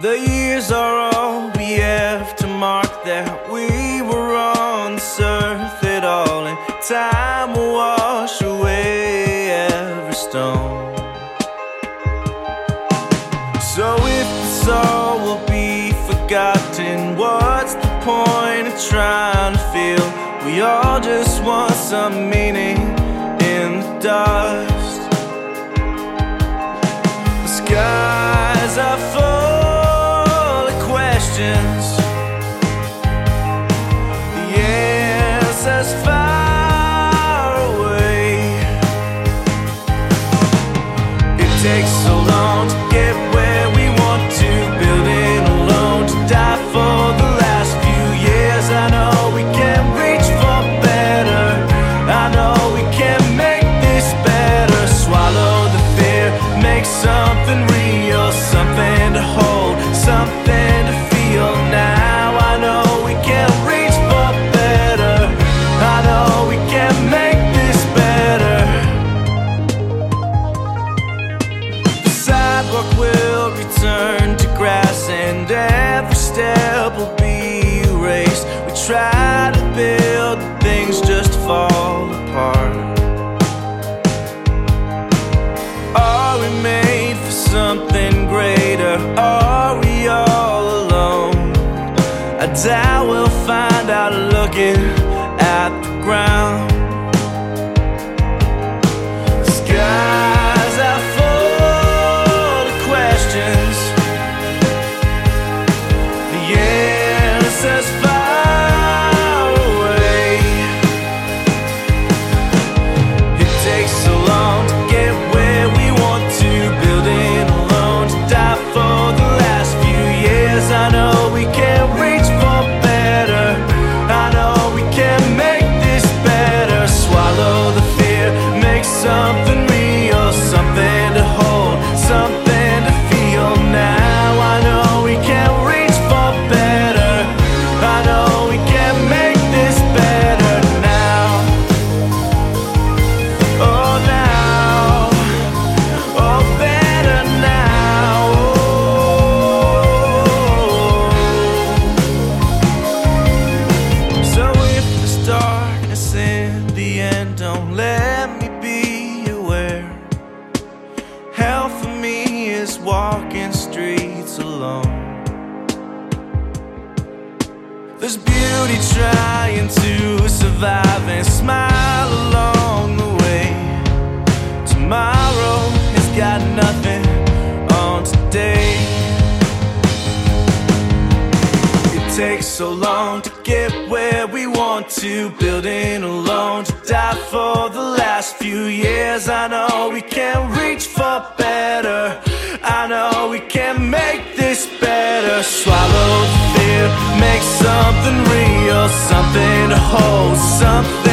The years are all we have to mark that we were on this earth at all, and time will wash away every stone. So if this all will be forgotten, what's the point of trying to feel? We all just want some meaning in the dust. The skies questions. Every step will be erased. We try to build things just fall apart. Are we made for something greater? Are we all alone? I doubt we'll is walking streets alone. There's beauty trying to survive and smile along the way. Tomorrow has got nothing on today. It takes so long to get where we want to, building alone to die for the last few years. I know we can reach for better we can make this better. Swallow fear, make something real, something to hold, something.